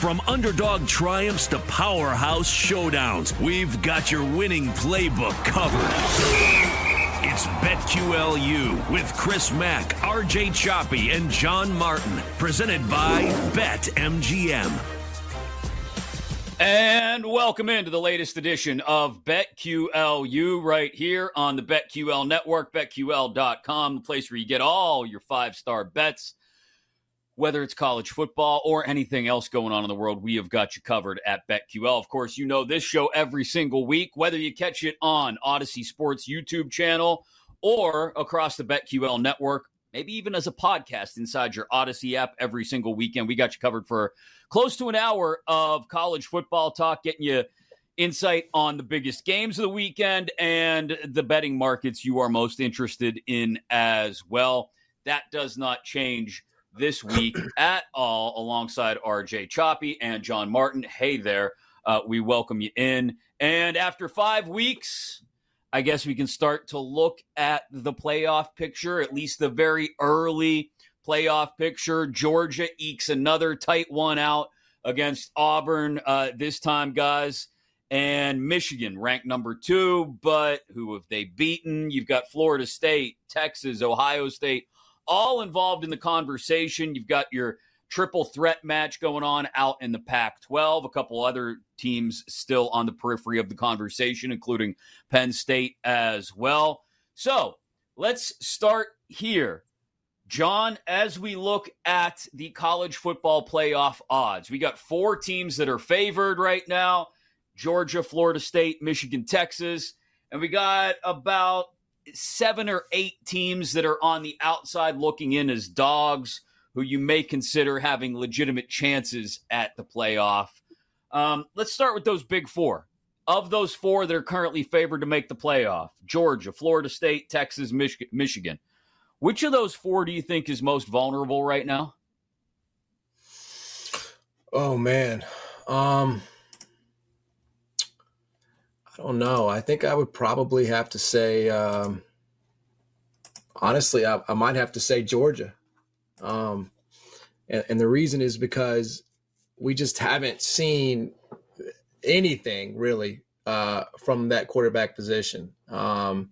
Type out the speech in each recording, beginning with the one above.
From underdog triumphs to powerhouse showdowns, we've got your winning playbook covered. It's BetQLU with Chris Mack, RJ Choppy, and John Martin, presented by BetMGM. And welcome into the latest edition of BetQLU right here on the BetQL network, betql.com, the place where you get all your five star bets. Whether it's college football or anything else going on in the world, we have got you covered at BetQL. Of course, you know this show every single week, whether you catch it on Audacy Sports YouTube channel or across the BetQL network, maybe even as a podcast inside your Audacy app every single weekend. We got you covered for close to an hour of college football talk, getting you insight on the biggest games of the weekend and the betting markets you are most interested in as well. That does not change this week at all, alongside RJ Choppy and John Martin. Hey there. Uh, we welcome you in. And after five weeks, I guess we can start to look at the playoff picture, at least the very early playoff picture. Georgia ekes another tight one out against Auburn uh, this time, guys. And Michigan ranked number two, but who have they beaten? You've got Florida State, Texas, Ohio State, all involved in the conversation. You've got your triple threat match going on out in the Pac 12. A couple other teams still on the periphery of the conversation, including Penn State as well. So let's start here. John, as we look at the college football playoff odds, we got four teams that are favored right now Georgia, Florida State, Michigan, Texas. And we got about seven or eight teams that are on the outside looking in as dogs who you may consider having legitimate chances at the playoff. Um, let's start with those big four. Of those four that are currently favored to make the playoff Georgia, Florida State, Texas, Mich- Michigan. Which of those four do you think is most vulnerable right now? Oh man. Um I don't know. I think I would probably have to say um honestly, I, I might have to say Georgia. Um and, and the reason is because we just haven't seen anything really uh, from that quarterback position. Um,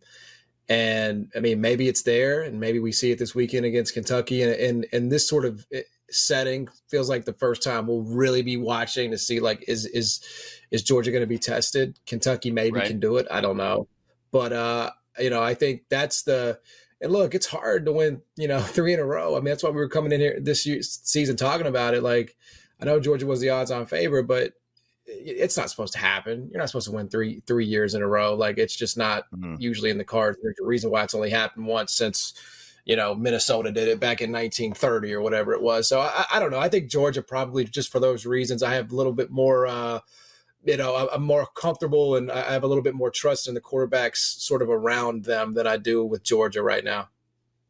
and I mean, maybe it's there, and maybe we see it this weekend against Kentucky. And and, and this sort of setting feels like the first time we'll really be watching to see like is is is Georgia going to be tested? Kentucky maybe Right. can do it. I don't know, but uh, you know, I think that's the. And look, it's hard to win, you know, three in a row. I mean, that's why we were coming in here this year, season talking about it. Like, I know Georgia was the odds-on favorite, but it's not supposed to happen. You're not supposed to win three three years in a row. Like it's just not usually in the cards. There's a reason why it's only happened once since you know Minnesota did it back in 1930 or whatever it was. So I, I don't know. I think Georgia probably just for those reasons. I have a little bit more. Uh, you know, I'm more comfortable and I have a little bit more trust in the quarterbacks sort of around them than I do with Georgia right now.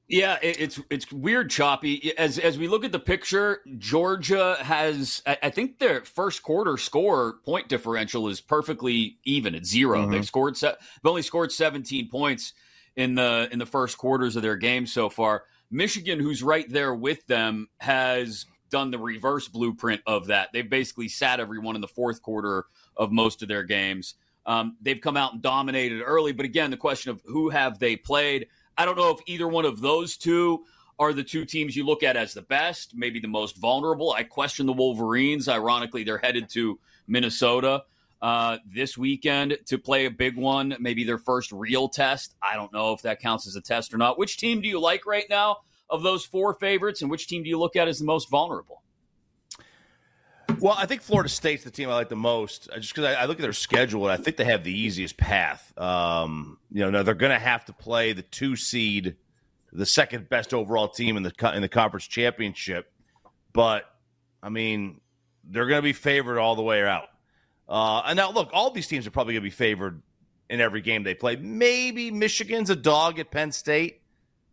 Yeah, it's it's weird, choppy. As as we look at the picture, Georgia has, I, think their first quarter score point differential is perfectly even at 0 Mhm. They've scored, they've only scored seventeen points in the in the first quarters of their game so far. Michigan, who's right there with them, has done the reverse blueprint of that. They've basically sat everyone in the fourth quarter of most of their games. Um, they've come out and dominated early, but again, the question of who have they played? I don't know if either one of those two are the two teams you look at as the best, maybe the most vulnerable. I question the Wolverines. Ironically, they're headed to Minnesota uh, this weekend to play a big one, maybe their first real test. I don't know if that counts as a test or not. Which team do you like right now of those four favorites, and which team do you look at as the most vulnerable? Well, I think Florida State's the team I like the most, uh, just because I, I, look at their schedule and I think they have the easiest path. Um, you know, now they're going to have to play the two seed, the second best overall team in the in the conference championship, but I mean, they're going to be favored all the way out. Uh, and now, look, all these teams are probably going to be favored in every game they play. Maybe Michigan's a dog at Penn State,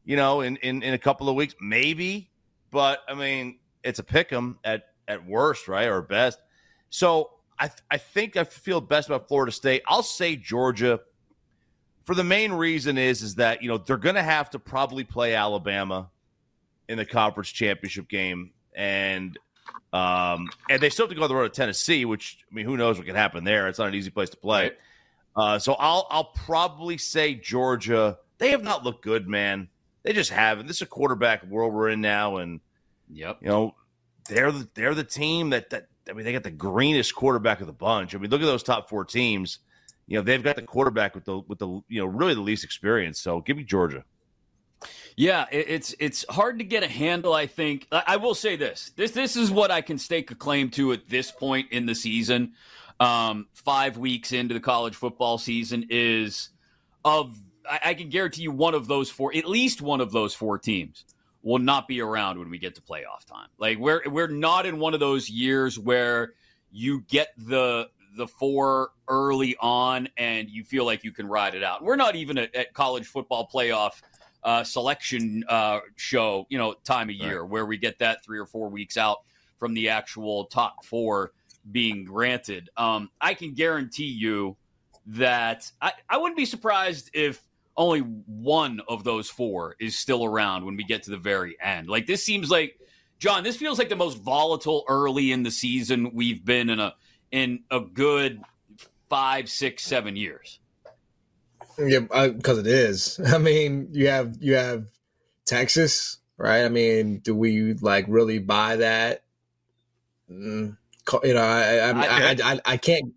you know, in, in, in a couple of weeks. Maybe. But, I mean, it's a pick 'em at, at worst, right? Or best. So I, I think I feel best about Florida State. I'll say Georgia for the main reason is is that you know they're going to have to probably play Alabama in the conference championship game, and um, and they still have to go on the road to Tennessee, which I mean, who knows what can happen there? It's not an easy place to play. Uh, so I'll I'll probably say Georgia. They have not looked good, man. They just haven't. This is a quarterback world we're in now, and yep, you know they're the, they're the team that that I mean they got the greenest quarterback of the bunch. I mean, look at those top four teams. You know they've got the quarterback with the with the you know really the least experience. So give me Georgia. Yeah, it's it's hard to get a handle. I think I will say this: this this is what I can stake a claim to at this point in the season. Um, five weeks into the college football season is of I, I can guarantee you one of those four, at least one of those four teams, will not be around when we get to playoff time. Like we're we're not in one of those years where you get the the four early on and you feel like you can ride it out. We're not even at, at college football playoff uh, selection uh, show, you know, time of year right. where we get that three or four weeks out from the actual top four being granted. Um, I can guarantee you that I, I wouldn't be surprised if only one of those four is still around when we get to the very end. Like this seems like John, this feels like the most volatile early in the season we've been in a in a good five, six, seven years. Yeah, because it is. I mean, you have you have Texas, right? I mean, do we like really buy that? Mm, you know, I I, I, I, I can't.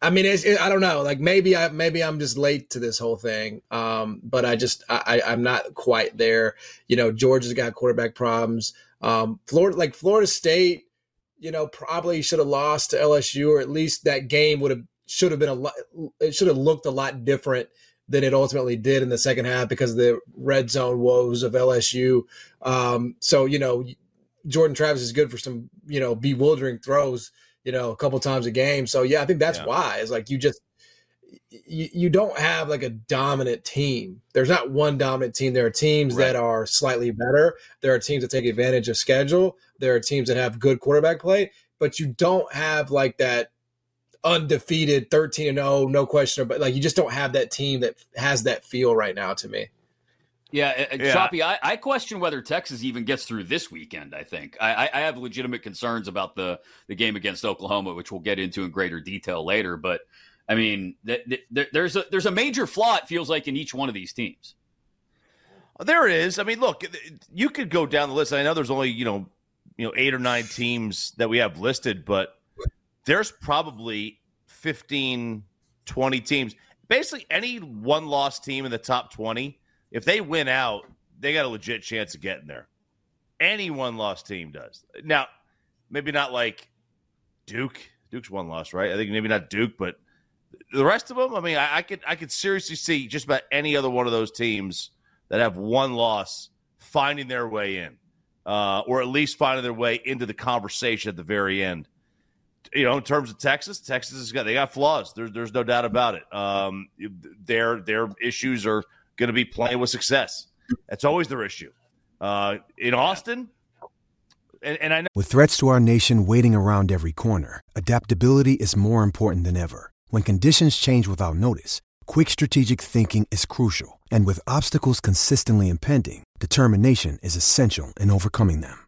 I mean, it's, it, I don't know. Like maybe I maybe I'm just late to this whole thing. Um, but I just I, I'm not quite there. You know, Georgia's got quarterback problems. Um, Florida, like Florida State, you know, probably should have lost to LSU, or at least that game would have should have been a lot. It should have looked a lot different than it ultimately did in the second half because of the red zone woes of LSU. Um, so you know, Jordan Travis is good for some you know bewildering throws, you know, a couple times a game. So yeah, I think that's yeah. why. It's like you just you, you don't have like a dominant team. There's not one dominant team. There are teams right. that are slightly better. There are teams that take advantage of schedule. There are teams that have good quarterback play, but you don't have like that undefeated 13 and 0 no question but like you just don't have that team that has that feel right now to me yeah, uh, yeah. Choppy, I, I, question whether Texas even gets through this weekend. I think I, I, have legitimate concerns about the the game against Oklahoma, which we'll get into in greater detail later. But I mean, th- th- there's a there's a major flaw. It feels like in each one of these teams. There is. I mean, look, you could go down the list. I know there's only you know you know eight or nine teams that we have listed, but there's probably 15, 20 teams. Basically, any one loss team in the top 20, if they win out, they got a legit chance of getting there. Any one loss team does. Now, maybe not like Duke. Duke's one loss, right? I think maybe not Duke, but the rest of them. I mean, I, I could I could seriously see just about any other one of those teams that have one loss finding their way in, uh, or at least finding their way into the conversation at the very end you know, in terms of Texas, Texas has got they got flaws. There's there's no doubt about it. Um, their their issues are going to be playing with success. That's always their issue. Uh, in Austin, and, and I know with threats to our nation waiting around every corner, adaptability is more important than ever. When conditions change without notice, quick strategic thinking is crucial, and with obstacles consistently impending, determination is essential in overcoming them.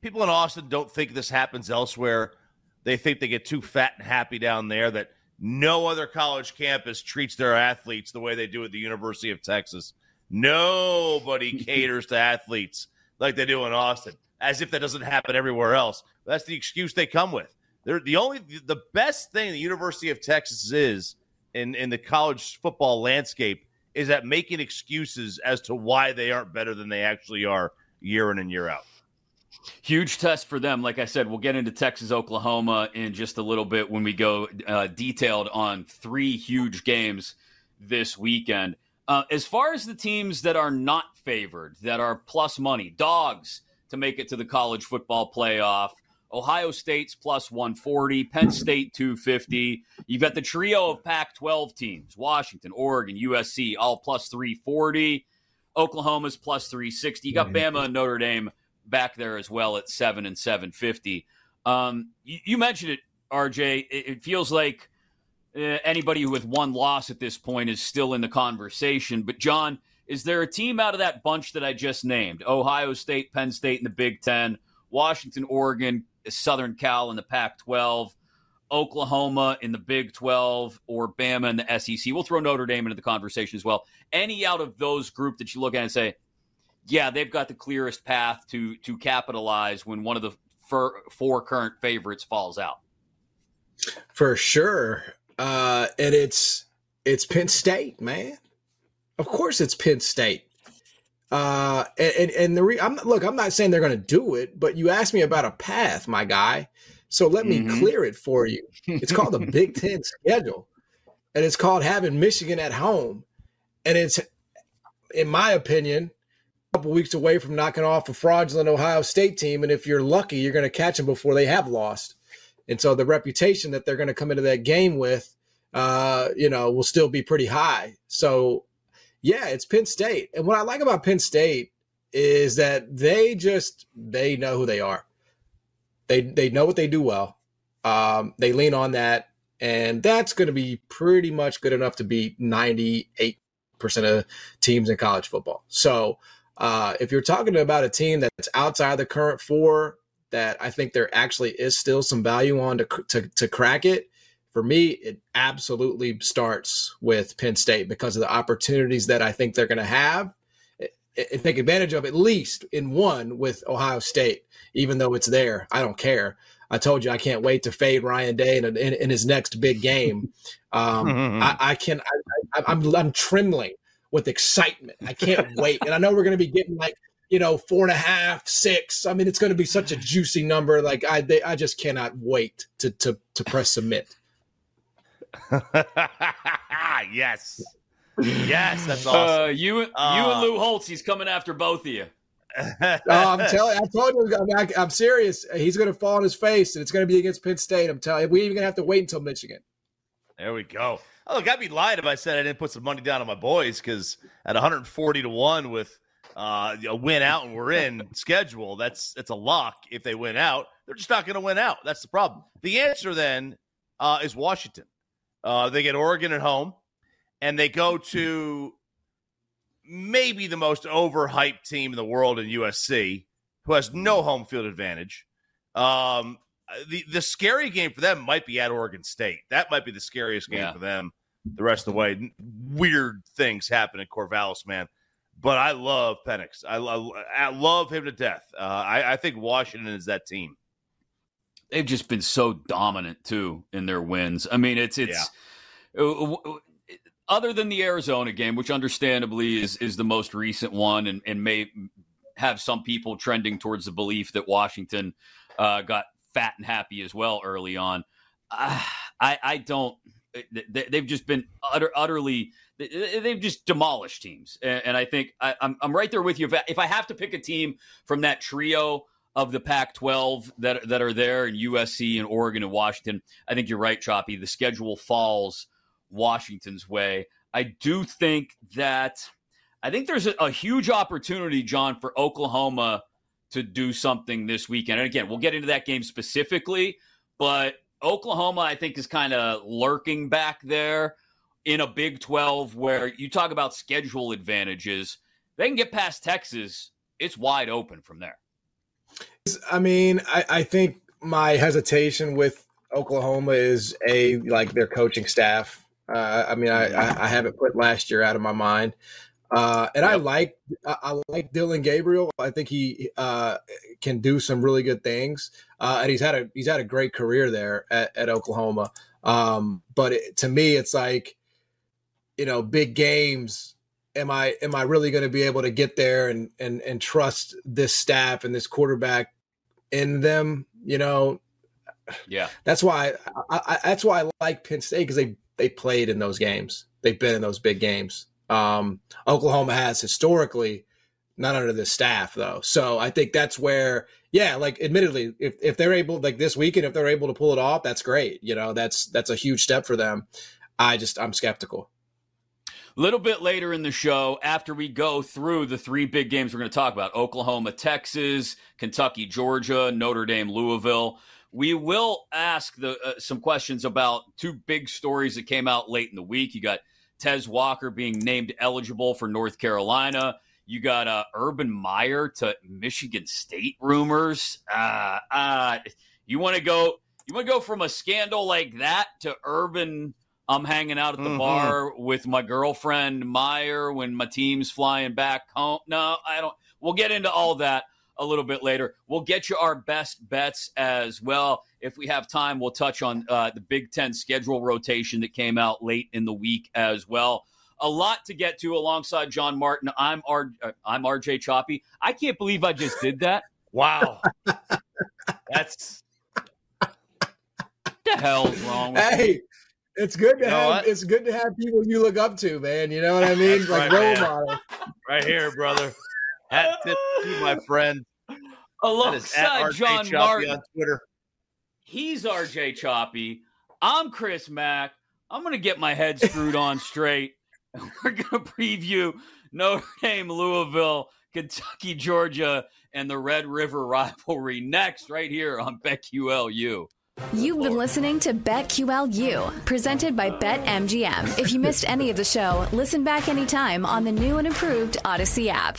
people in Austin don't think this happens elsewhere. They think they get too fat and happy down there that no other college campus treats their athletes the way they do at the University of Texas. Nobody caters to athletes like they do in Austin, as if that doesn't happen everywhere else. That's the excuse they come with. They're the only the best thing the University of Texas is in, in the college football landscape is at making excuses as to why they aren't better than they actually are year in and year out. Huge test for them. Like I said, we'll get into Texas, Oklahoma in just a little bit when we go uh, detailed on three huge games this weekend. Uh, as far as the teams that are not favored, that are plus money, dogs to make it to the college football playoff, Ohio State's plus 140, Penn State 250. You've got the trio of Pac 12 teams Washington, Oregon, USC, all plus 340. Oklahoma's plus 360. You got Bama and Notre Dame back there as well at 7 and 750. Um, you, you, mentioned it, RJ. It, it feels like uh, anybody with one loss at this point is still in the conversation. But, John, is there a team out of that bunch that I just named? Ohio State, Penn State in the Big Ten, Washington, Oregon, Southern Cal in the Pac 12, Oklahoma in the Big 12, or Bama in the SEC. We'll throw Notre Dame into the conversation as well. Any out of those group that you look at and say, yeah, they've got the clearest path to to capitalize when one of the fir- four current favorites falls out. For sure, uh, and it's it's Penn State, man. Of course, it's Penn State. Uh, and and the re- I'm look, I'm not saying they're going to do it, but you asked me about a path, my guy. So let me mm-hmm. clear it for you. It's called the Big Ten schedule, and it's called having Michigan at home, and it's, in my opinion, couple weeks away from knocking off a fraudulent Ohio State team. And if you're lucky, you're going to catch them before they have lost. And so the reputation that they're going to come into that game with, uh, you know, will still be pretty high. So yeah, it's Penn State. And what I like about Penn State is that they just they know who they are. They they know what they do well. Um, they lean on that, and that's going to be pretty much good enough to beat ninety eight percent of teams in college football. So uh, if you're talking about a team that's outside the current four, that I think there actually is still some value on to to, to crack it for me, it absolutely starts with Penn State because of the opportunities that I think they're going to have and take advantage of at least in one with Ohio State, even though it's there. I don't care. I told you I can't wait to fade Ryan Day in, in, in his next big game. Um, I, I, can. I, I'm I'm trembling with excitement. I can't wait, and I know we're going to be getting like you know four and a half, six. I mean, it's going to be such a juicy number. Like I, they, I just cannot wait to to to press submit. yes. Yes, that's uh, awesome. Uh, you, you uh, and Lou Holtz, he's coming after both of you. oh, I'm telling. I told you, I'm, I'm serious. He's going to fall on his face, and it's going to be against Penn State. I'm telling you, we even going to have to wait until Michigan. There we go. Oh, look, I'd be lying if I said I didn't put some money down on my boys because at 140 to one with uh, a win out and we're in schedule, that's that's a lock. If they win out, they're just not going to win out. That's the problem. The answer then uh, is Washington. Uh, they get Oregon at home, and they go to maybe the most overhyped team in the world in USC, who has no home field advantage. Um, the the scary game for them might be at Oregon State. That might be the scariest game yeah. for them the rest of the way. Weird things happen in Corvallis, man. But I love Penix. I, love, I love him to death. Uh, I, I think Washington is that team they've just been so dominant too in their wins. I mean, it's it's yeah. Uh, other than the Arizona game, which understandably is is the most recent one, and, and may have some people trending towards the belief that Washington uh, got fat and happy as well early on. Uh, I I don't. They've just been utter, utterly they've just demolished teams. And, I think I, am I'm right there with you. If I, if I have to pick a team from that trio of the Pac-12 that that are there in USC and Oregon and Washington, I think you're right, Choppy. The schedule falls Washington's way. I do think that I think there's a, a huge opportunity, John, for Oklahoma to do something this weekend. And again, we'll get into that game specifically, but Oklahoma, I think, is kind of lurking back there in a Big 12 where you talk about schedule advantages. They can get past Texas, it's wide open from there. I mean, I, I think my hesitation with Oklahoma is a like their coaching staff. Uh, I mean, I, I haven't put last year out of my mind. Uh, and yep. I like I, like Dillon Gabriel. I think he uh, can do some really good things, uh, and he's had a he's had a great career there at, at Oklahoma. Um, but it, to me, it's like you know, big games. Am I am I really going to be able to get there and and and trust this staff and this quarterback in them? You know, yeah. That's why I, I that's why I like Penn State because they they played in those games. They've been in those big games. Um, Oklahoma has historically, not under this staff though. So I think that's where, yeah, like admittedly, if, if they're able like this weekend, if they're able to pull it off, that's great. You know, that's that's a huge step for them. I just I'm skeptical. A little bit later in the show, after we go through the three big games we're going to talk about Oklahoma, Texas, Kentucky, Georgia, Notre Dame, Louisville. We will ask the, uh, some questions about two big stories that came out late in the week. You got Tez Walker being named eligible for North Carolina. You got uh, Urban Meyer to Michigan State rumors. Uh, uh, you want to go? You want to go from a scandal like that to Urban? I'm hanging out at the mm-hmm. bar with my girlfriend Meyer when my team's flying back home. No, I don't. We'll get into all that a little bit later. We'll get you our best bets as well. If we have time, we'll touch on uh, the Big Ten schedule rotation that came out late in the week as well. A lot to get to alongside John Martin. I'm R- uh, I'm RJ Choppy. I can't believe I just did that. Wow, that's the hell's wrong. With hey, me? it's good to you have it's good to have people you look up to, man. You know what I mean? That's like right, role model. Right here, brother. Hat tip to my friend. Alongside John Martin on Twitter. He's RJ Choppy. I'm Chris Mack. I'm going to get my head screwed on straight. We're going to preview Notre Dame, Louisville, Kentucky, Georgia, and the Red River rivalry next, right here on BetQLU. You've been listening to BetQLU, presented by BetMGM. If you missed any of the show, listen back anytime on the new and improved Audacy app.